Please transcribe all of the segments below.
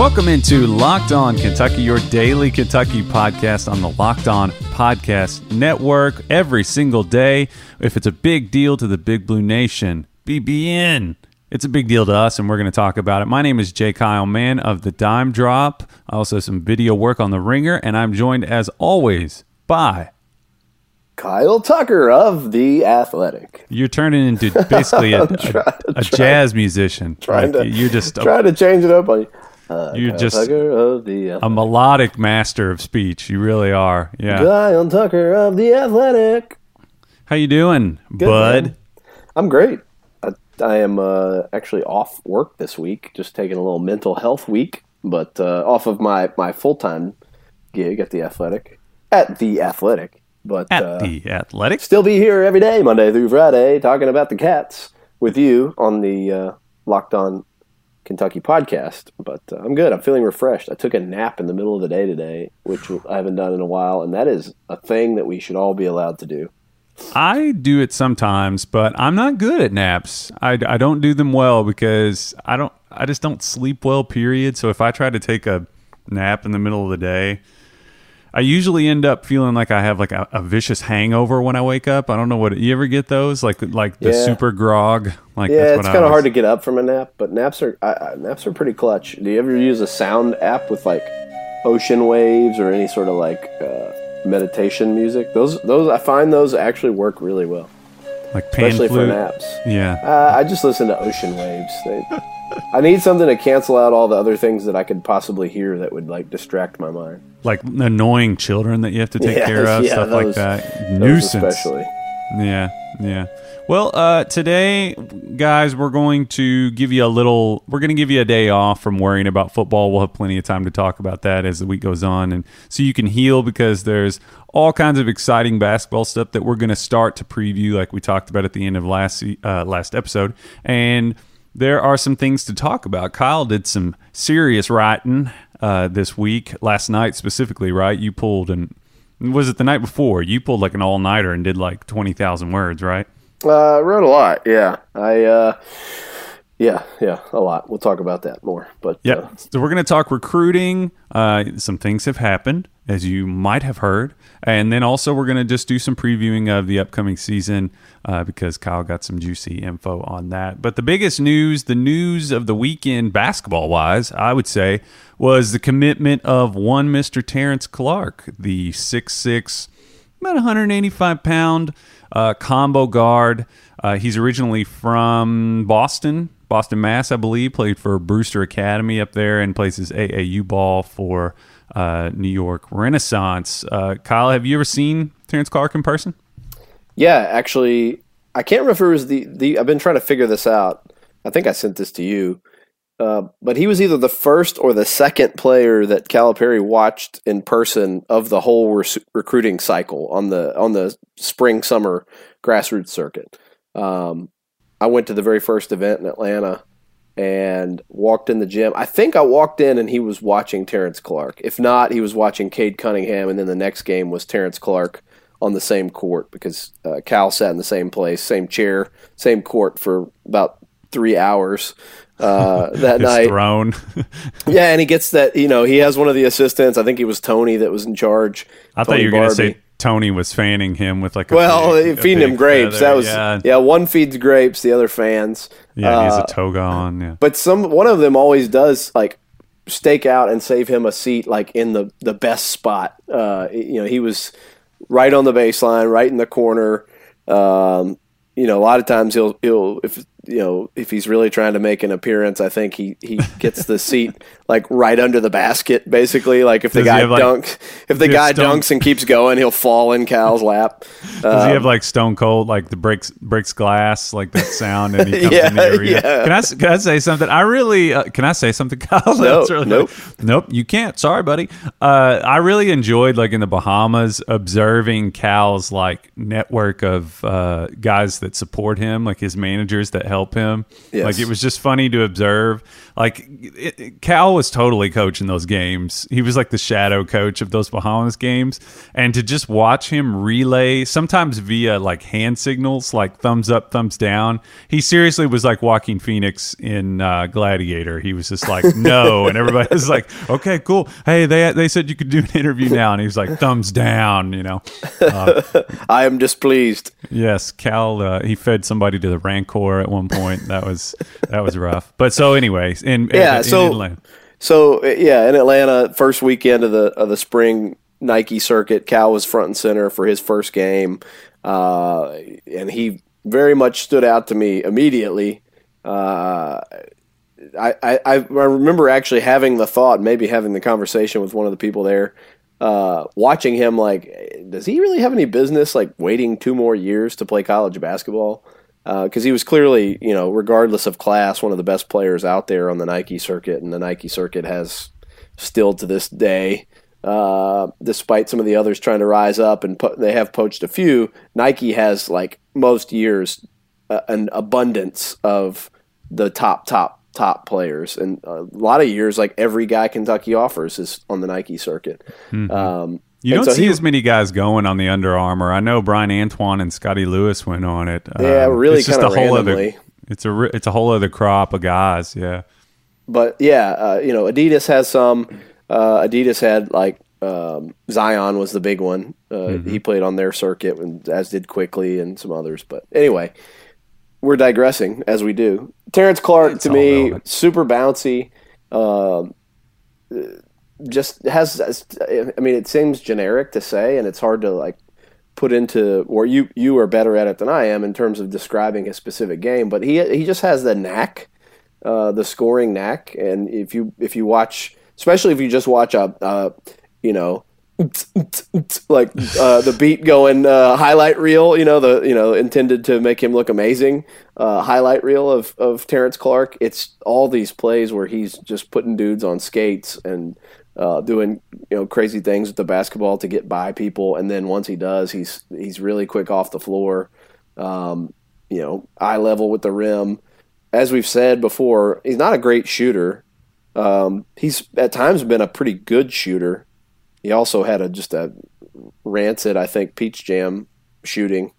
Welcome into Locked On Kentucky, your daily Kentucky podcast on the Locked On Podcast Network every single day. If it's a big deal to the Big Blue Nation, BBN. It's a big deal to us, and we're going to talk about it. My name is Jay Kyle Mann of the Dime Drop. I also have some video work on the Ringer, and I'm joined as always by Kyle Tucker of The Athletic. You're turning into basically a, a, a jazz musician. Trying Like, to, you're just trying to change it up on you. Uh, You're just Tucker of The a melodic master of speech. You really are. Yeah. Kyle Tucker of The Athletic. How you doing, Good, bud? man. I'm great. I, I am uh, actually off work this week, just taking a little mental health week, but uh, off of my, my full time gig at The Athletic. At The Athletic. But At uh, the Athletic, still be here every day, Monday through Friday, talking about the cats with you on the uh, Locked On Kentucky podcast. But uh, I'm good. I'm feeling refreshed. I took a nap in the middle of the day today, which I haven't done in a while, and that is a thing that we should all be allowed to do. I do it sometimes, but I'm not good at naps. I, I don't do them well because I don't. I just don't sleep well. Period. So if I try to take a nap in the middle of the day, I usually end up feeling like I have like a, a vicious hangover when I wake up. I don't know what you ever get those like like the Yeah. super grog. Like Yeah, that's it's kind of hard to get up from a nap, but naps are I, I, naps are pretty clutch. Do you ever use a sound app with like ocean waves or any sort of like uh, meditation music? Those those I find those actually work really well, like pan especially for naps. Yeah. Uh, I just listen to ocean waves. They, I need something to cancel out all the other things that I could possibly hear that would like distract my mind. like annoying children that you have to take Yeah, care of, yeah, stuff like that. Those Nuisance. especially. Yeah, yeah. Well, uh, today, guys, we're going to give you a little. We're going to give you a day off from worrying about football. We'll have plenty of time to talk about that as the week goes on, and so you can heal because there's all kinds of exciting basketball stuff that we're going to start to preview, like we talked about at the end of last uh, last episode, and there are some things to talk about. Kyle did some serious writing uh, this week, last night specifically. Right, you pulled and was it the night before? You pulled like an all nighter and did like twenty thousand words, right? Uh, I wrote a lot. Yeah, I. Uh, yeah, yeah, a lot. We'll talk about that more. But Yeah. uh, so we're going to talk recruiting. Uh, some things have happened, as you might have heard, and then also we're going to just do some previewing of the upcoming season uh, because Kyle got some juicy info on that. But the biggest news, the news of the weekend, basketball wise, I would say, was the commitment of one Mister Terrence Clarke, the six six about 185 pound uh, combo guard. Uh, he's originally from Boston, Boston, Mass, I believe. Played for Brewster Academy up there and plays his AAU ball for uh, New York Renaissance. Uh, Kyle, have you ever seen Terrence Clarke in person? yeah, actually, I can't remember if it was the the. I've been trying to figure this out. I think I sent this to you. Uh, but he was either the first or the second player that Calipari watched in person of the whole res- recruiting cycle on the on the spring summer grassroots circuit. Um, I went to the very first event in Atlanta and walked in the gym. I think I walked in and he was watching Terrence Clarke. If not, he was watching Cade Cunningham, and then the next game was Terrence Clarke on the same court because uh, Cal sat in the same place, same chair, same court for about three hours uh, that night. throne. Yeah, and he gets that. You know, he has one of the assistants. I think he was Tony that was in charge. I thought you were going to say Tony was fanning him with like a Well, big, feeding him grapes. feather. That was yeah, yeah. One feeds grapes, the other fans. yeah. he has Uh, a toga on. Yeah. but some one of them always does like stake out and save him a seat like in the the best spot. Uh, you know, he was right on the baseline, right in the corner. Um, you know, a lot of times he'll he'll if you know if he's really trying to make an appearance, I think he he gets the seat like right under the basket, basically. Like if the Does guy have, like- dunks, if the guy stone- dunks and keeps going, he'll fall in Cal's lap. Does Um, he have like Stone Cold, like the breaks breaks glass, like that sound, and he comes Yeah, in the arena? yeah. Can I can I say something? I really uh, can I say something, Kyle? No, really nope. nope. You can't. Sorry, buddy. Uh, I really enjoyed like in the Bahamas observing Cal's like network of uh, guys that support him, like his managers that help help him. Yes. Like it was just funny to observe. Like it, it- Cal was totally coaching those games. He was like the shadow coach of those Bahamas games, and to just watch him relay sometimes via like hand signals, like thumbs up, thumbs down. He seriously was like Joaquin Phoenix in uh, Gladiator. He was just like no, and everybody was like, okay, cool. Hey, they they said you could do an interview now, and he was like thumbs down. You know. I am displeased. Yes, Cal. Uh, he fed somebody to the Rancor at one point. That was that was rough. But so, anyways, in Yeah, in, so- Atlanta. So uh, yeah, in Atlanta, first weekend of the of the spring Nike circuit, Cal was front and center for his first game, uh, and he very much stood out to me immediately. Uh, I, I I remember actually having the thought, maybe having the conversation with one of the people there, uh, watching him like, does he really have any business like waiting two more years to play college basketball? Because he was clearly, you know, regardless of class, one of the best players out there on the Nike circuit, and the Nike circuit has still to this day, uh, despite some of the others trying to rise up and po- they have poached a few. Nike has like most years uh, an abundance of the top, top, top players, and a lot of years like every guy Kentucky offers is on the Nike circuit. Um, You and don't so see he- as many guys going on the Under Armour. I know Bryan Antoine and Scotty Lewis went on it. Yeah, Um, really it's just a whole randomly. other. It's a it's a whole other crop of guys. Yeah, but yeah, uh, you know, Adidas has some. Uh, Adidas had like um, Zion was the big one. Uh, He played on their circuit, and as did Quickley and some others. But anyway, we're digressing as we do. Terrence Clarke to me, relevant. super bouncy. Um, just has. I mean, it seems generic to say, and it's hard to like put into or you you are better at it than I am in terms of describing a specific game. But he he just has the knack, uh, the scoring knack. And if you if you watch, especially if you just watch a, uh, you know. like uh, the beat going uh, highlight reel, you know the you know intended to make him look amazing. Uh, highlight reel of of Terrence Clarke. It's all these plays where he's just putting dudes on skates and uh, doing you know crazy things with the basketball to get by people, and then once he does, he's he's really quick off the floor. Um, you know, eye level with the rim. As we've said before, he's not a great shooter. Um, he's at times been a pretty good shooter. He also had a just a rancid, I think, peach jam shooting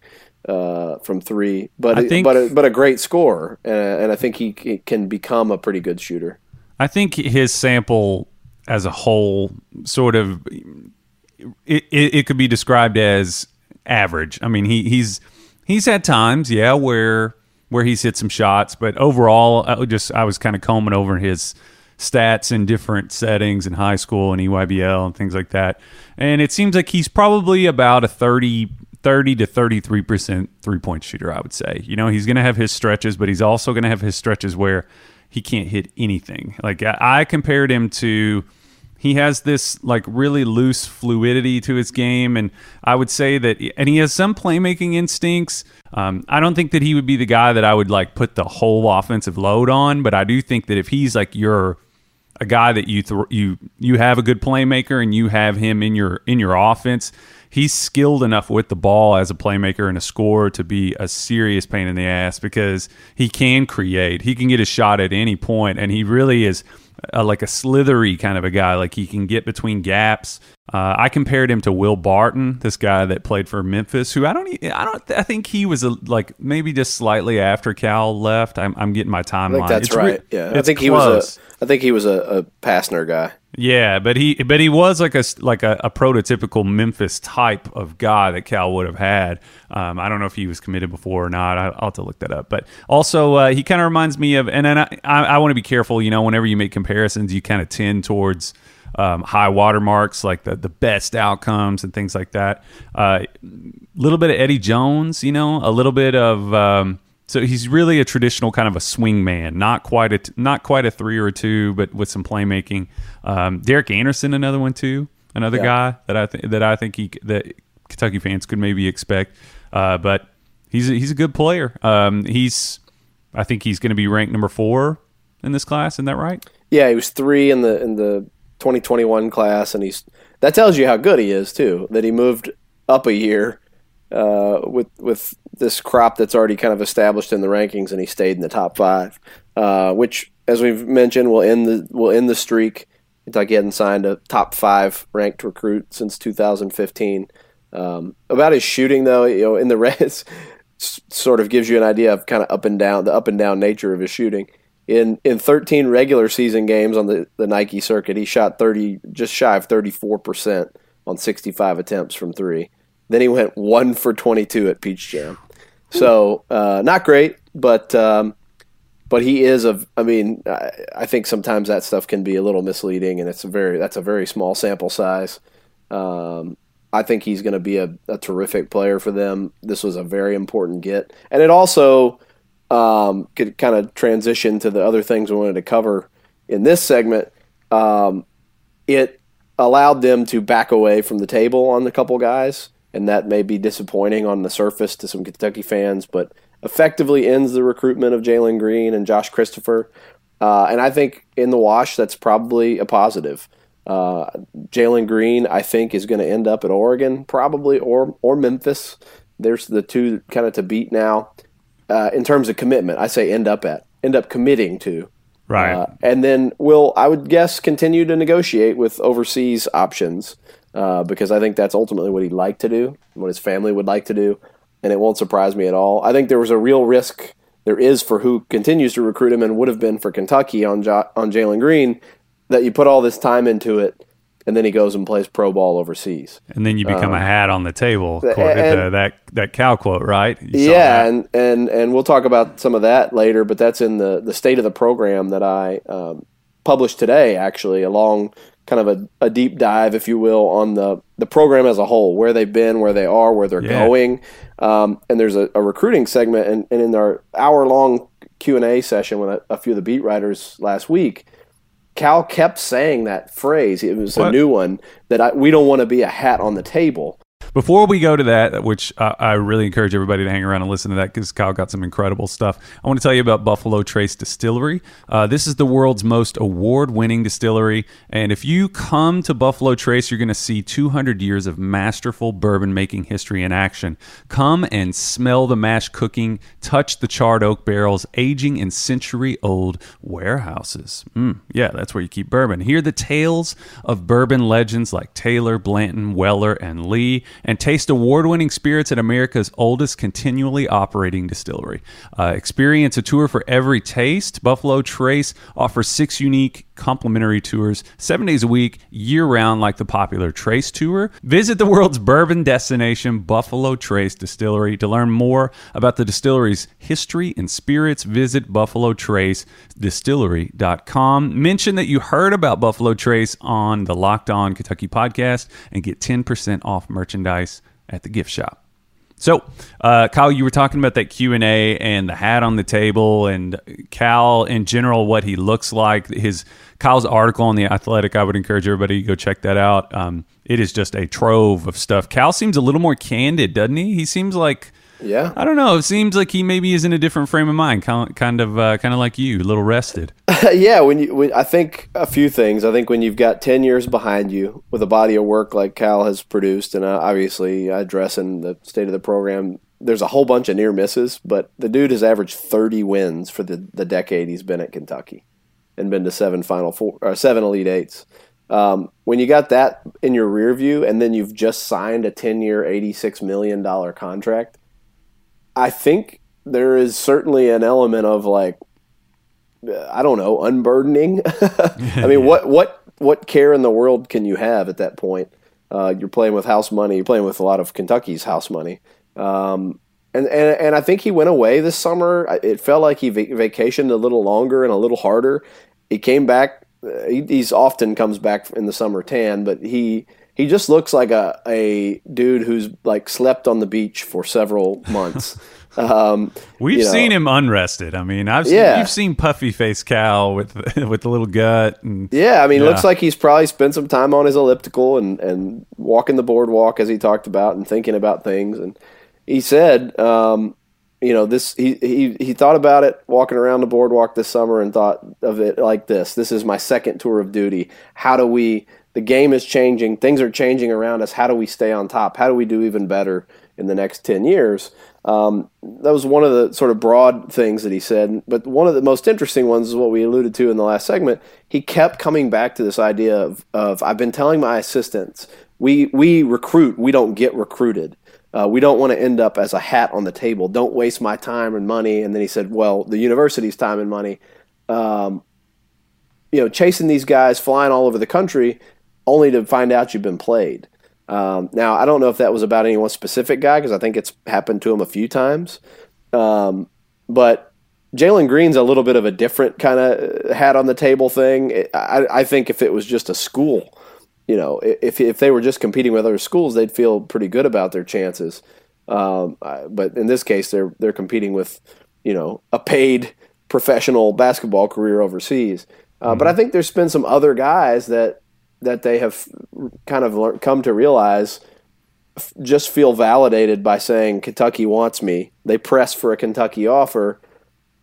uh, from three, but I think- but a, but a great scorer, and, and I think he, he can become a pretty good shooter. I think his sample as a whole sort of it, it, it could be described as average. I mean, he he's he's had times, yeah, where where he's hit some shots, but overall, I just I was kind of combing over his stats in different settings in high school and EYBL and things like that, and it seems like he's probably about a 30 30 to 33% three-point shooter, I would say. You know, he's going to have his stretches, but he's also going to have his stretches where he can't hit anything. Like I, I compared him to he has this like really loose fluidity to his game and i would say that and he has some playmaking instincts. Um, i don't think that he would be the guy that i would like put the whole offensive load on but i do think that if he's like your a guy that you th- you you have a good playmaker and you have him in your in your offense he's skilled enough with the ball as a playmaker and a scorer to be a serious pain in the ass because he can create. He can get a shot at any point and he really is like a slithery kind of a guy. Like he can get between gaps. Uh, I compared him to Will Barton, this guy that played for Memphis, who I don't, I don't, I think he was a, like maybe just slightly after Cal left. I'm, I'm getting my timeline. That's It's re- right. yeah, I think he was a I think he was a, a Pastner guy. Yeah, but he but he was like a like a, a prototypical Memphis type of guy that Cal would have had. Um, I don't know if he was committed before or not. I, I'll have to look that up. But also, uh, he kind of reminds me of, and then I, I, I want to be careful. You know, whenever you make comparisons, you kind of tend towards um, high watermarks, like the the best outcomes and things like that. A little bit of Eddie Jones, you know, a little bit of. Um, so he's really a traditional kind of a swing man, not quite a t- not quite a three or a two, but with some playmaking. Um, Derek Anderson, another one too, another Yeah. guy that I th- that I think he that Kentucky fans could maybe expect. Uh, but he's a, he's a good player. Um, he's I think he's going to be ranked number four in this class. Isn't that right? Yeah, he was three in the in the 2021 class, and he's that tells you how good he is too. That he moved up a year uh, with with this crop that's already kind of established in the rankings, and he stayed in the top five, uh, which, as we've mentioned, will end the will end the streak. Kentucky hadn't signed a top five ranked recruit since 2015. Um, about his shooting, though, you know, in the Reds, sort of gives you an idea of kind of up and down the up and down nature of his shooting. In in 13 regular season games on the, the Nike circuit, he shot 30 just shy of 34 percent on 65 attempts from three. Then he went one for 22 at Peach Jam. So uh, not great, but um, but he is a. I mean, I, I, think sometimes that stuff can be a little misleading, and it's a very that's a very small sample size. Um, I think he's going to be a, a, terrific player for them. This was a very important get, and it also um, could kind of transition to the other things we wanted to cover in this segment. Um, it allowed them to back away from the table on the couple guys, and that may be disappointing on the surface to some Kentucky fans, but effectively ends the recruitment of Jalen Green and Josh Christopher. Uh, and I think in the wash, that's probably a positive. Uh, Jalen Green, I think, is going to end up at Oregon, probably, or or Memphis. There's the two kind of to beat now. Uh, in terms of commitment, I say end up at, end up committing to. Right. Uh, and then we'll, I would guess, continue to negotiate with overseas options uh, because I think that's ultimately what he'd like to do, what his family would like to do and it won't surprise me at all. I think there was a real risk there is for who continues to recruit him and would have been for Kentucky on jo- on Jalen Green that you put all this time into it and then he goes and plays pro ball overseas. And then you become um, a hat on the table. And, that that Cal quote, right? yeah, and and and we'll talk about some of that later. But that's in the the state of the program that I um, published today, actually, along kind of a, a, deep dive, if you will, on the, the program as a whole, where they've been, where they are, where they're yeah. going. Um, and there's a, a, recruiting segment, and, and in our hour long Q and A session with a, a, few of the beat writers last week, Cal kept saying that phrase. It was what? a new one that I, we don't want to be a hat on the table. Before we go to that, which uh, I really encourage everybody to hang around and listen to that because Kyle got some incredible stuff. I want to tell you about Buffalo Trace Distillery. Uh, this is the world's most award winning distillery. And if you come to Buffalo Trace, you're going to see 200 years of masterful bourbon making history in action. Come and smell the mash cooking, touch the charred oak barrels aging in century old warehouses. Mm, yeah, that's where you keep bourbon. Hear the tales of bourbon legends like Taylor, Blanton, Weller, and Lee and taste award winning spirits at America's oldest continually operating distillery. Uh, experience a tour for every taste. Buffalo Trace offers six unique complimentary tours seven days a week, year round, like the popular Trace Tour. Visit the world's bourbon destination, Buffalo Trace Distillery. To learn more about the distillery's history and spirits, visit Buffalo Trace Distillery.com. Mention that you heard about Buffalo Trace on the Locked On Kentucky podcast and get 10% off merchandise at the gift shop. So, uh, Kyle, you were talking about that Q and A and the hat on the table, and Cal in general, what he looks like. His Kyle's article on the Athletic. I would encourage everybody to go check that out. Um, it is just a trove of stuff. Cal seems a little more candid, doesn't he? He seems like yeah. I don't know. It seems like he maybe is in a different frame of mind, kind of, uh, kind of like you, a little rested. yeah. When you, when, I think a few things. I think when you've got ten years behind you with a body of work like Cal has produced, and uh, obviously addressing the state of the program, there's a whole bunch of near misses. But the dude has averaged thirty wins for the the decade he's been at Kentucky, and been to seven Final Four, or seven Elite Eights. Um, when you got that in your rear view, and then you've just signed a ten year, eighty six million dollar contract I think there is certainly an element of like I don't know, unburdening. I mean, what what what care in the world can you have at that point? Uh, you're playing with house money. You're playing with a lot of Kentucky's house money. Um, and, and and I think he went away this summer. It felt like he vac- vacationed a little longer and a little harder. He came back. Uh, he, he's often comes back in the summer tan, but he he just looks like a, a dude who's like slept on the beach for several months. Um, We've you know, seen him unrested. I mean, I've seen, yeah. you've seen puffy face Cal with with the little gut. And, yeah, I mean, yeah. looks like he's probably spent some time on his elliptical and and walking the boardwalk as he talked about and thinking about things. And he said, um, you know, this he, he he thought about it walking around the boardwalk this summer and thought of it like this: This is my second tour of duty. How do we the game is changing, things are changing around us. How do we stay on top? How do we do even better in the next 10 years. Um, that was one of the sort of broad things that he said. But one of the most interesting ones is what we alluded to in the last segment. He kept coming back to this idea of, of I've been telling my assistants, we, we recruit, we don't get recruited. Uh, we don't want to end up as a hat on the table. Don't waste my time and money. And then he said, well, the university's time and money. Um, you know, chasing these guys, flying all over the country, only to find out you've been played. Um, now, I don't know if that was about any one specific guy because I think it's happened to him a few times. Um, but Jalen Green's a little bit of a different kind of hat on the table thing. I, I, think if it was just a school, you know, if if they were just competing with other schools, they'd feel pretty good about their chances. Um, but in this case, they're they're competing with, you know, a paid professional basketball career overseas. Uh, mm-hmm. But I think there's been some other guys that that they have kind of come to realize just feel validated by saying Kentucky wants me. They press for a Kentucky offer.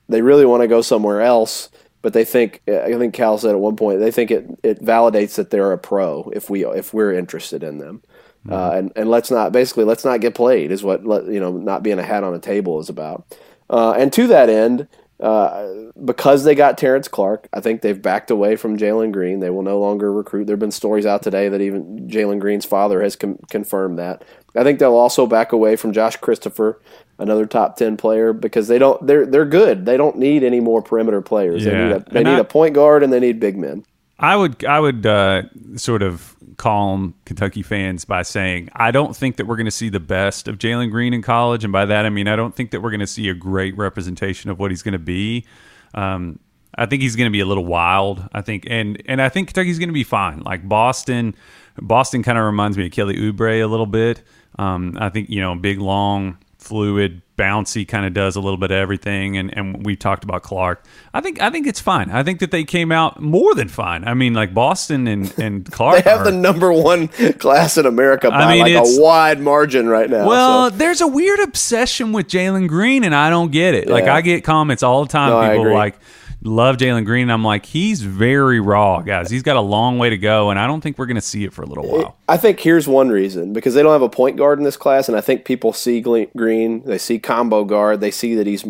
They really want to go somewhere else, but they think I think Cal said at one point they think it, it validates that they're a pro if we if we're interested in them. Mm-hmm. Uh, and and let's not basically let's not get played is what you know not being a hat on a table is about. Uh, and to that end, uh, because they got Terrence Clarke, I think they've backed away from Jalen Green. They will no longer recruit. There have been stories out today that even Jalen Green's father has com- confirmed that. I think they'll also back away from Josh Christopher, another top ten player, because they don't. They're they're good. They don't need any more perimeter players. Yeah. They need a they need I, a point guard and they need big men. I would I would uh, sort of calm Kentucky fans by saying I don't think that we're going to see the best of Jalen Green in college, and by that I mean I don't think that we're going to see a great representation of what he's going to be. Um, I think he's going to be a little wild. I think, and and I think Kentucky's going to be fine. Like Boston, Boston kind of reminds me of Kelly Oubre a little bit. Um, I think you know, big, long, fluid, bouncy, kind of does a little bit of everything. And and we talked about Clarke. I think I think it's fine. I think that they came out more than fine. I mean, like Boston and and Clarke. they have are, the number one class in America by I mean, like a wide margin right now. Well, so. there's a weird obsession with Jalen Green, and I don't get it. Yeah. Like I get comments all the time. No, people like love Jalen Green. I'm like, he's very raw, guys. He's got a long way to go, and I don't think we're going to see it for a little while. I think here's one reason because they don't have a point guard in this class, and I think people see Green, they see combo guard, they see that he's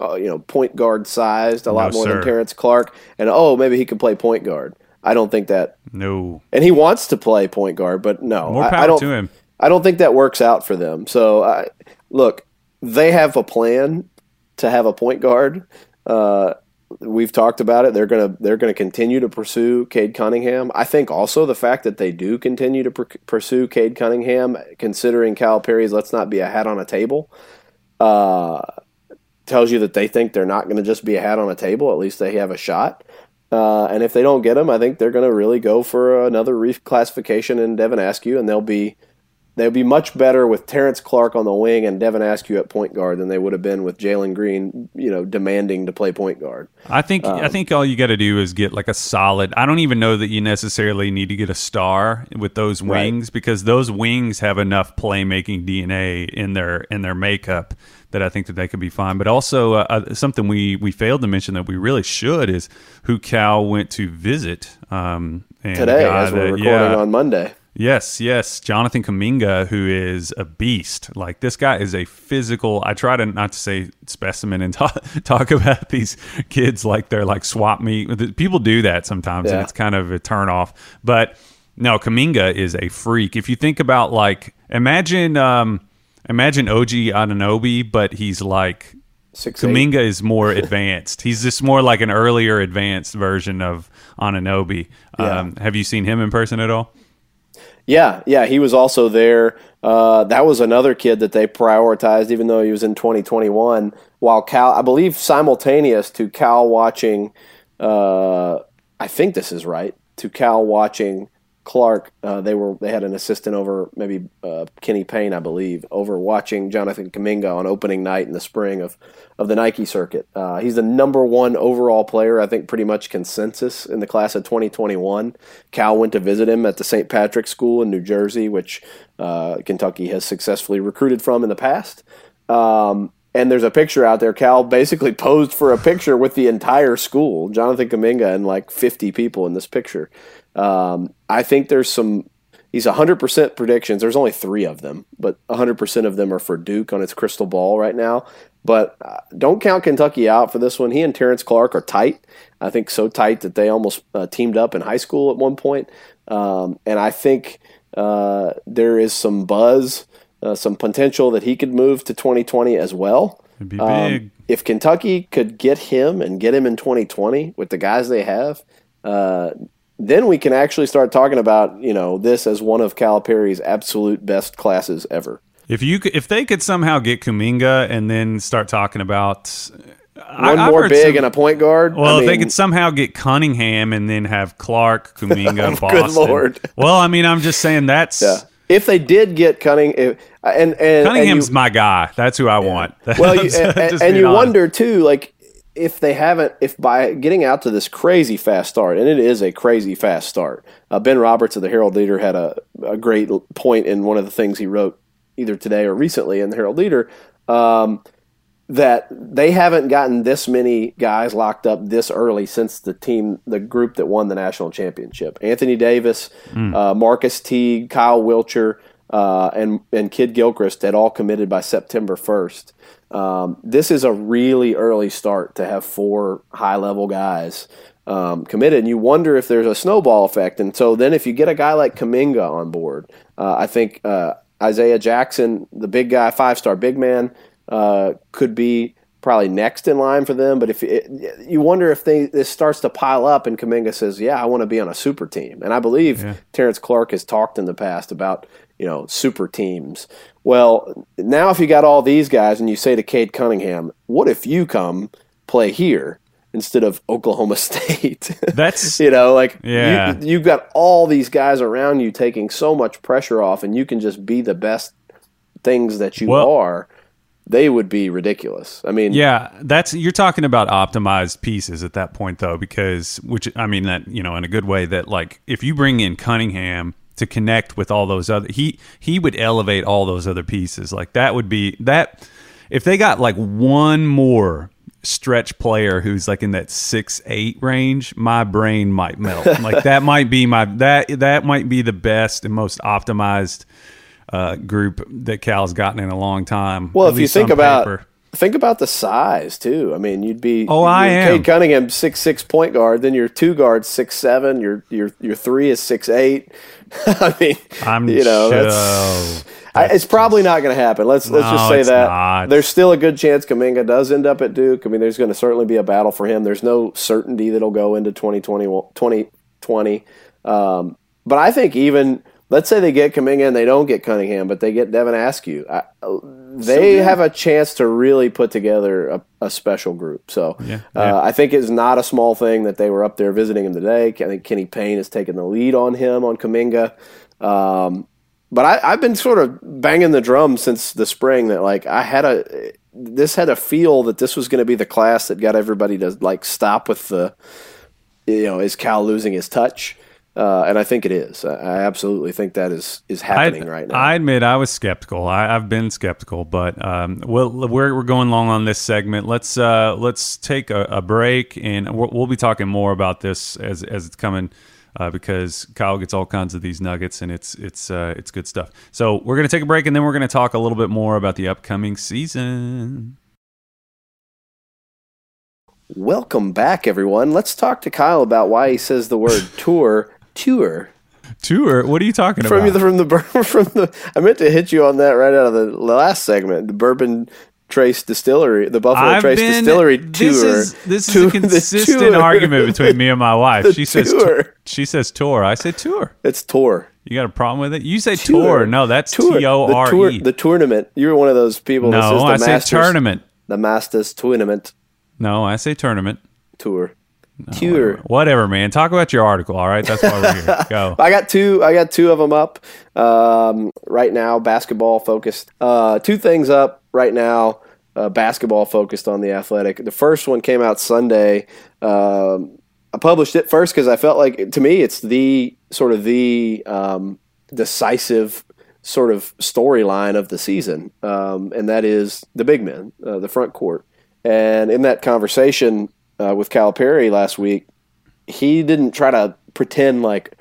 uh, you know point guard sized a lot no, more sir. than Terrence Clarke, and oh, maybe he can play point guard. I don't think that. No. And he wants to play point guard, but no. More power I, I don't, to him. I don't think that works out for them. So, I, look, they have a plan to have a point guard. Uh, we've talked about it. They're gonna they're gonna continue to pursue Cade Cunningham. I think also the fact that they do continue to pr- pursue Cade Cunningham, considering Calipari's "let's not be a hat on a table," uh, tells you that they think they're not going to just be a hat on a table. At least they have a shot. Uh, and if they don't get him, I think they're going to really go for another reclassification in Devin Askew, and they'll be they'd be much better with Terrence Clarke on the wing and Devin Askew at point guard than they would have been with Jalen Green, you know, demanding to play point guard. I think um, I think all you got to do is get like a solid. I don't even know that you necessarily need to get a star with those wings right. because those wings have enough playmaking DNA in their in their makeup that I think that they could be fine. But also uh, uh something we we failed to mention that we really should is who Cal went to visit um, today as we're recording yeah, on Monday. Yes, yes. Jonathan Kuminga, who is a beast. Like this guy is a physical. I try to not to say specimen and talk, talk about these kids like they're like swap meet. People do that sometimes, yeah. and it's kind of a turn off. But no, Kuminga is a freak. If you think about like, imagine, um, imagine OG Anunoby, but he's like Six, Kuminga eight. is more advanced. He's just more like an earlier advanced version of. Yeah. Um, have you seen him in person at all? Yeah, yeah, he was also there. Uh, that was another kid that they prioritized, even though he was in 2021. While Cal, I believe, simultaneous to Cal watching, uh, I think this is right, to Cal watching Clarke, uh, they were they had an assistant over maybe uh, Kenny Payne, I believe, over watching Jonathan Kuminga on opening night in the spring of of the Nike circuit. Uh, he's the number one overall player, I think, pretty much consensus in the class of 2021. Cal went to visit him at the St. Patrick's School in New Jersey, which uh, Kentucky has successfully recruited from in the past. Um, and there's a picture out there. Cal basically posed for a picture with the entire school, Jonathan Kuminga and like 50 people in this picture. Um, I think there's some He's 100% predictions. There's only three of them, but 100% of them are for Duke on its crystal ball right now. But uh, don't count Kentucky out for this one. He and Terrence Clarke are tight. I think so tight that they almost uh, teamed up in high school at one point. Um, and I think uh, there is some buzz, uh, some potential that he could move to 2020 as well. It'd be um, big. If Kentucky could get him and get him in 2020 with the guys they have, uh, then we can actually start talking about you know this as one of Calipari's absolute best classes ever. If you could, if they could somehow get Kuminga and then start talking about one I, more big some, and a point guard. Well, I if they could somehow get Cunningham and then have Clarke, Kuminga, Boston. Good lord. Well, I mean, I'm just saying that's. Yeah. If they did get Cunningham, and, and Cunningham's and you, my guy. That's who I yeah. want. Well, you, and, and you honest. wonder too, like if they haven't, if by getting out to this crazy fast start, and it is a crazy fast start. Uh, ben Roberts of the Herald Leader had a, a great point in one of the things he wrote either today or recently in the Herald Leader. Um, that they haven't gotten this many guys locked up this early since the team, the group that won the national championship. Anthony Davis, mm. uh, Marquis Teague, Kyle Wiltjer, uh, and and Kidd Gilchrist had all committed by September first. Um, this is a really early start to have four high level guys um, committed, and you wonder if there's a snowball effect. And so then, if you get a guy like Kuminga on board, uh, I think uh, Isaiah Jackson, the big guy, five star big man uh, could be probably next in line for them. But if it, you wonder if they this starts to pile up, and Kuminga says, "Yeah, I want to be on a super team," and I believe yeah. Terrence Clarke has talked in the past about you know super teams. Well, now if you got all these guys, and you say to Cade Cunningham, "What if you come play here?" Instead of Oklahoma State, that's you know, like yeah. you, you've got all these guys around you taking so much pressure off, and you can just be the best things that you well, are they would be ridiculous. I mean, yeah, that's you're talking about optimized pieces at that point though, because which I mean that you know in a good way that like if you bring in Cunningham to connect with all those other he he would elevate all those other pieces like that would be that if they got like one more stretch player who's like in that six eight range, my brain might melt. like that might be my that that might be the best and most optimized uh, group that Cal's gotten in a long time. Well, if you think about paper. Think about the size too. I mean, you'd be oh, I am Cade Cunningham six six point guard. Then your two guard six seven. Your your your three is six eight. I mean, I'm you know sure. that's, that's it's probably not going to happen. Let's let's no, just say that not. there's still a good chance Kuminga does end up at Duke. I mean, there's going to certainly be a battle for him. There's no certainty that he'll go into 2020. 2020. Um, but I think even let's say they get Kuminga and they don't get Cunningham, but they get Devin Askew. I, they so have a chance to really put together a, a special group. So yeah, yeah. Uh, I think it's not a small thing that they were up there visiting him today. I think Kenny Payne has taken the lead on him on Kuminga. Um, but I, have been sort of banging the drum since the spring that like I had a this had a feel that this was going to be the class that got everybody to like stop with the you know is Cal losing his touch uh, and I think it is. I absolutely think that is is happening I, right now. I admit I was skeptical. I, have been skeptical, but um, we'll, we're we're going long on this segment. Let's uh, let's take a, a break, and we'll, we'll, be talking more about this as as it's coming. Uh, because Kyle gets all kinds of these nuggets, and it's it's uh, it's good stuff. So we're gonna take a break, and then we're gonna talk a little bit more about the upcoming season. Welcome back, everyone. Let's talk to Kyle about why he says the word tour tour. Tour? What are you talking about? from about? The, from the from the. I meant to hit you on that right out of the last segment. The bourbon Trace Distillery, the Buffalo I've Trace been, Distillery this tour. Is, this is a consistent argument between me and my wife. She says tour. she says tour. I say tour. It's tour. You got a problem with it? You say tour. tour. No, that's T O R E. The tournament. You're one of those people. No, that says the I Masters, say tournament. The Masters tournament. No, I say tournament. Tour. No, Whatever. whatever. man. Talk about your article. All right, that's why we're here. Go. I got two. I got two of them up um, right now. Basketball focused. Uh, two things up right now. Uh, basketball focused on the athletic. The first one came out Sunday. Um, I published it first because I felt like to me it's the sort of the um, decisive sort of storyline of the season, um, and that is the big men, uh, the front court. And in that conversation, uh, with Calipari last week, he didn't try to pretend like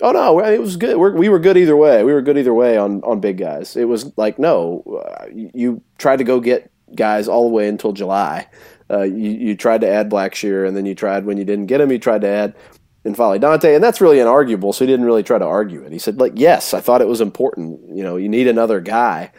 Oh no, it was good. We're, we were good either way. We were good either way on on big guys. It was like no, uh, you tried to go get guys all the way until July. Uh, you, you tried to add Blackshear, and then you tried when you didn't get him, you tried to add N'Faly Dante, and that's really inarguable. So he didn't really try to argue it. He said, like, yes, I thought it was important. You know, you need another guy.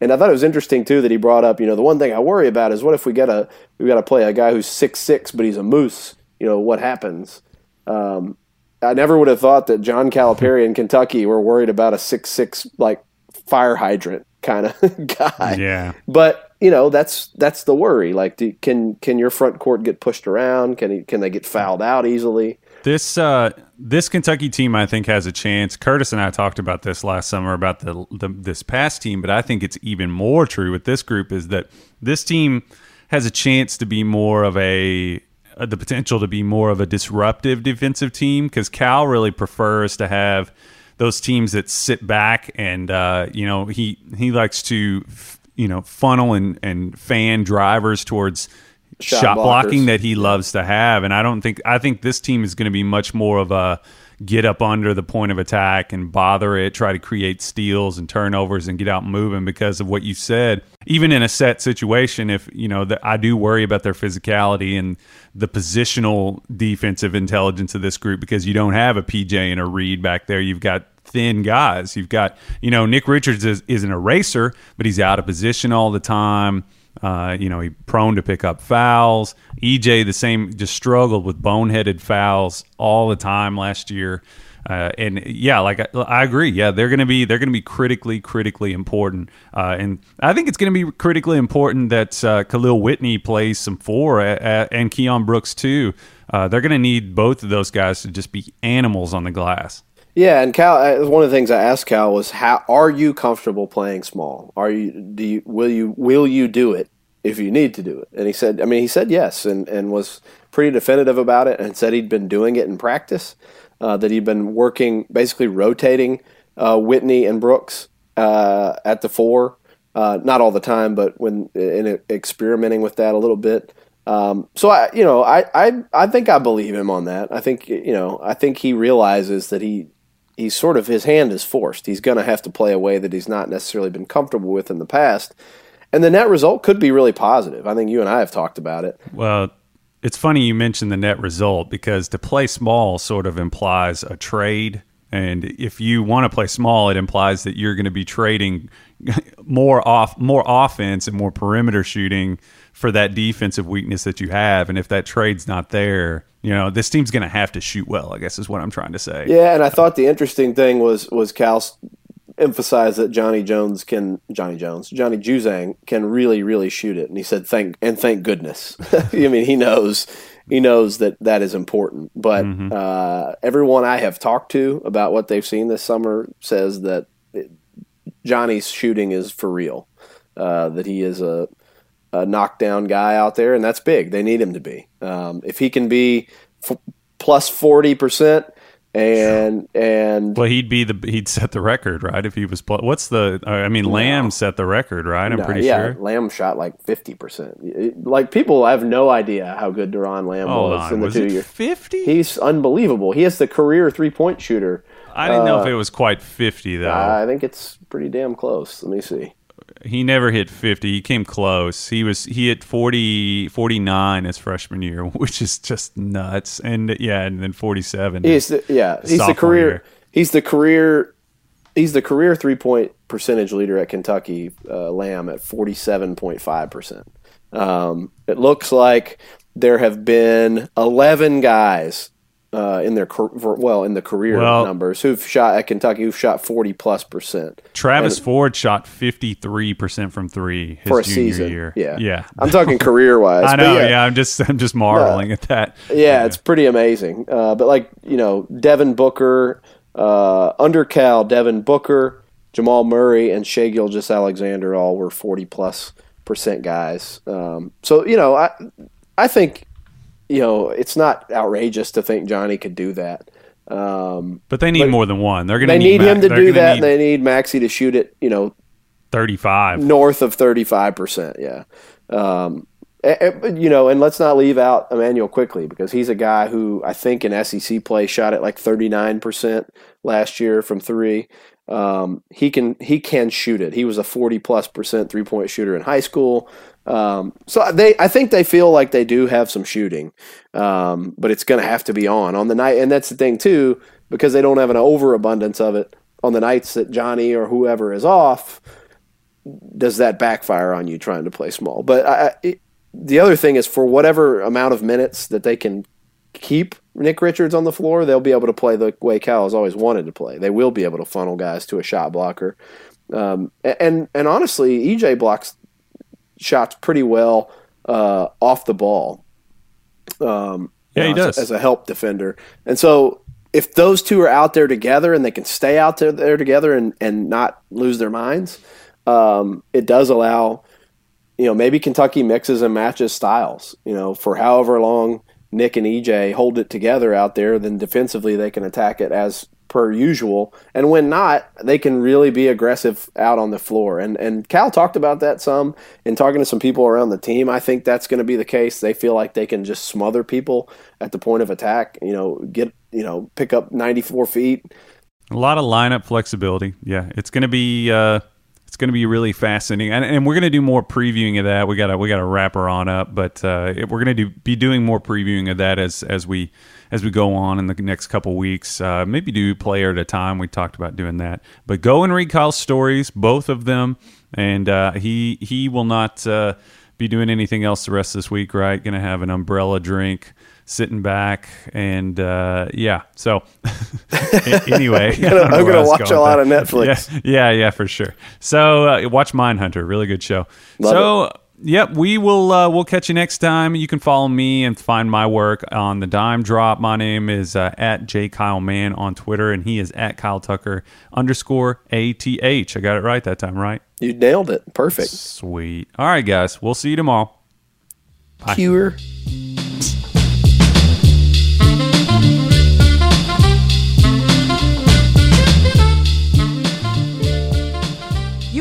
And I thought it was interesting too that he brought up, you know, the one thing I worry about is what if we get a we got to play a guy who's six six but he's a moose. You know what happens? Um, I never would have thought that John Calipari in Kentucky were worried about a six six like fire hydrant kind of guy. Yeah. But you know that's that's the worry. Like, do, can can your front court get pushed around? Can he, can they get fouled out easily? This uh, this Kentucky team, I think, has a chance. Curtis and I talked about this last summer about the, the this past team, but I think it's even more true with this group is that this team has a chance to be more of a uh, the potential to be more of a disruptive defensive team because Cal really prefers to have those teams that sit back and uh, you know he he likes to you know funnel and and fan drivers towards shot, shot blocking that he loves to have. And I don't think I think this team is going to be much more of a get up under the point of attack and bother it, try to create steals and turnovers and get out moving because of what you said. Even in a set situation, if you know that I do worry about their physicality and the positional defensive intelligence of this group because you don't have a PJ and a Reid back there. You've got thin guys. You've got, you know, Nick Richards is, is an eraser, but he's out of position all the time. Uh, you know, he prone to pick up fouls. EJ the same, just struggled with boneheaded fouls all the time last year. Uh, and yeah, like I, I, agree. Yeah, they're gonna be they're gonna be critically critically important. Uh, and I think it's gonna be critically important that uh, Kahlil Whitney plays some four and Keion Brooks too. Uh, they're gonna need both of those guys to just be animals on the glass. Yeah, and Cal. Uh, one of the things I asked Cal was, "How are you comfortable playing small? Are you? Do you? Will you? Will you do it if you need to do it?" And he said, "I mean, he said yes, and and was pretty definitive about it, and said he'd been doing it in practice, uh, that he'd been working, basically rotating uh, Whitney and Brooks uh, at the four, uh, not all the time, but when in experimenting with that a little bit." Um, so I, you know, I, I, I think I believe him on that. I think, you know, I think he realizes that he, he's sort of his hand is forced. He's going to have to play a way that he's not necessarily been comfortable with in the past. And the net result could be really positive. I think you and I have talked about it. Well, it's funny you mentioned the net result because to play small sort of implies a trade. And if you want to play small, it implies that you're going to be trading more off more offense and more perimeter shooting for that defensive weakness that you have. And if that trade's not there, you know, this team's going to have to shoot well. I guess is what I'm trying to say. Yeah, and I thought the interesting thing was was Cal emphasized that Johnny Jones can Johnny Jones Johnny Juzang can really really shoot it, and he said thank and thank goodness. I mean, he knows he knows that that is important. But mm-hmm. uh, everyone I have talked to about what they've seen this summer says that it, Johnny's shooting is for real. Uh, that he is a a knockdown guy out there, and that's big. They need him to be. Um, if he can be f- plus forty percent, and and well, he'd be the he'd set the record, right? If he was plus, what's the I mean, Lamb set the record, right? I'm no, pretty yeah, sure. Lamb shot like fifty percent. Like people have no idea how good Doron Lamb Hold was on. in the was two years. Fifty? He's unbelievable. He has the career three point shooter. I didn't uh, know if uh, it was quite fifty though. I think it's pretty damn close. Let me see he never hit 50 he came close. He was he hit 40 49 his freshman year which is just nuts. And yeah and then 47 he's the, yeah he's the career year. he's the career he's the career three point percentage leader at kentucky uh, lamb at 47.5% um, it looks like there have been 11 guys uh, in their well in the career well, numbers who've shot at Kentucky who've shot forty plus percent. Travis and, Ford shot fifty three percent from three for a season. Year. Yeah, yeah. I'm talking career wise. I know. Yeah, yeah, I'm just I'm just marveling at that. Yeah, yeah, it's pretty amazing. Uh, but like you know, Devin Booker, uh, under Cal, Devin Booker, Jamal Murray, and Shai Gilgeous-Alexander all were forty plus percent guys. Um, so you know, I I think you know, it's not outrageous to think Johnny could do that. Um, but they need but more than one. They're going to they need, need him to do that. Need they need Maxey to shoot it. You know, thirty-five north of thirty-five percent. Yeah. Um, you know, and let's not leave out Immanuel Quickley because he's a guy who I think in SEC play shot at like 39% last year from three. Um, he can he can shoot it. He was a 40 plus percent three point shooter in high school. Um, so they I think they feel like they do have some shooting, um, but it's going to have to be on on the night, and that's the thing too because they don't have an overabundance of it on the nights that Johnny or whoever is off. Does that backfire on you trying to play small? But I, it, the other thing is for whatever amount of minutes that they can keep Nick Richards on the floor, they'll be able to play the way Cal has always wanted to play. They will be able to funnel guys to a shot blocker. Um, and and honestly, EJ blocks shots pretty well uh, off the ball. Um, yeah, he know, does as, as, a help defender. And so if those two are out there together and they can stay out there, there together and, and not lose their minds, um, it does allow you know, maybe Kentucky mixes and matches styles, you know, for however long Nick and EJ hold it together out there, then defensively they can attack it as per usual. And when not, they can really be aggressive out on the floor. And and Cal talked about that some in talking to some people around the team. I think that's going to be the case. They feel like they can just smother people at the point of attack, you know, get, you know, pick up 94 feet. A lot of lineup flexibility. Yeah, it's going to be uh it's going to be really fascinating, and, and we're going to do more previewing of that. We got to we got to wrap her on up, but uh, we're going to do be doing more previewing of that as as we as we go on in the next couple weeks. Uh, maybe do player at a time. We talked about doing that, but go and read Kyle's stories, both of them, and uh, he he will not uh, be doing anything else the rest of this week. Right? Going to have an umbrella drink sitting back and uh, yeah. So anyway, I'm gonna, gonna watch a lot of Netflix. Yeah, yeah, yeah, for sure. So uh, watch Mindhunter, really good show. Love so. It. Yep, we will. Uh, we'll catch you next time. You can follow me and find my work on the Dime Drop. My name is uh, at J Kyle Mann on Twitter, and he is at Kyle Tucker underscore A T H. I got it right that time, right? You nailed it. Perfect. Sweet. All right, guys. We'll see you tomorrow. Bye. Cure.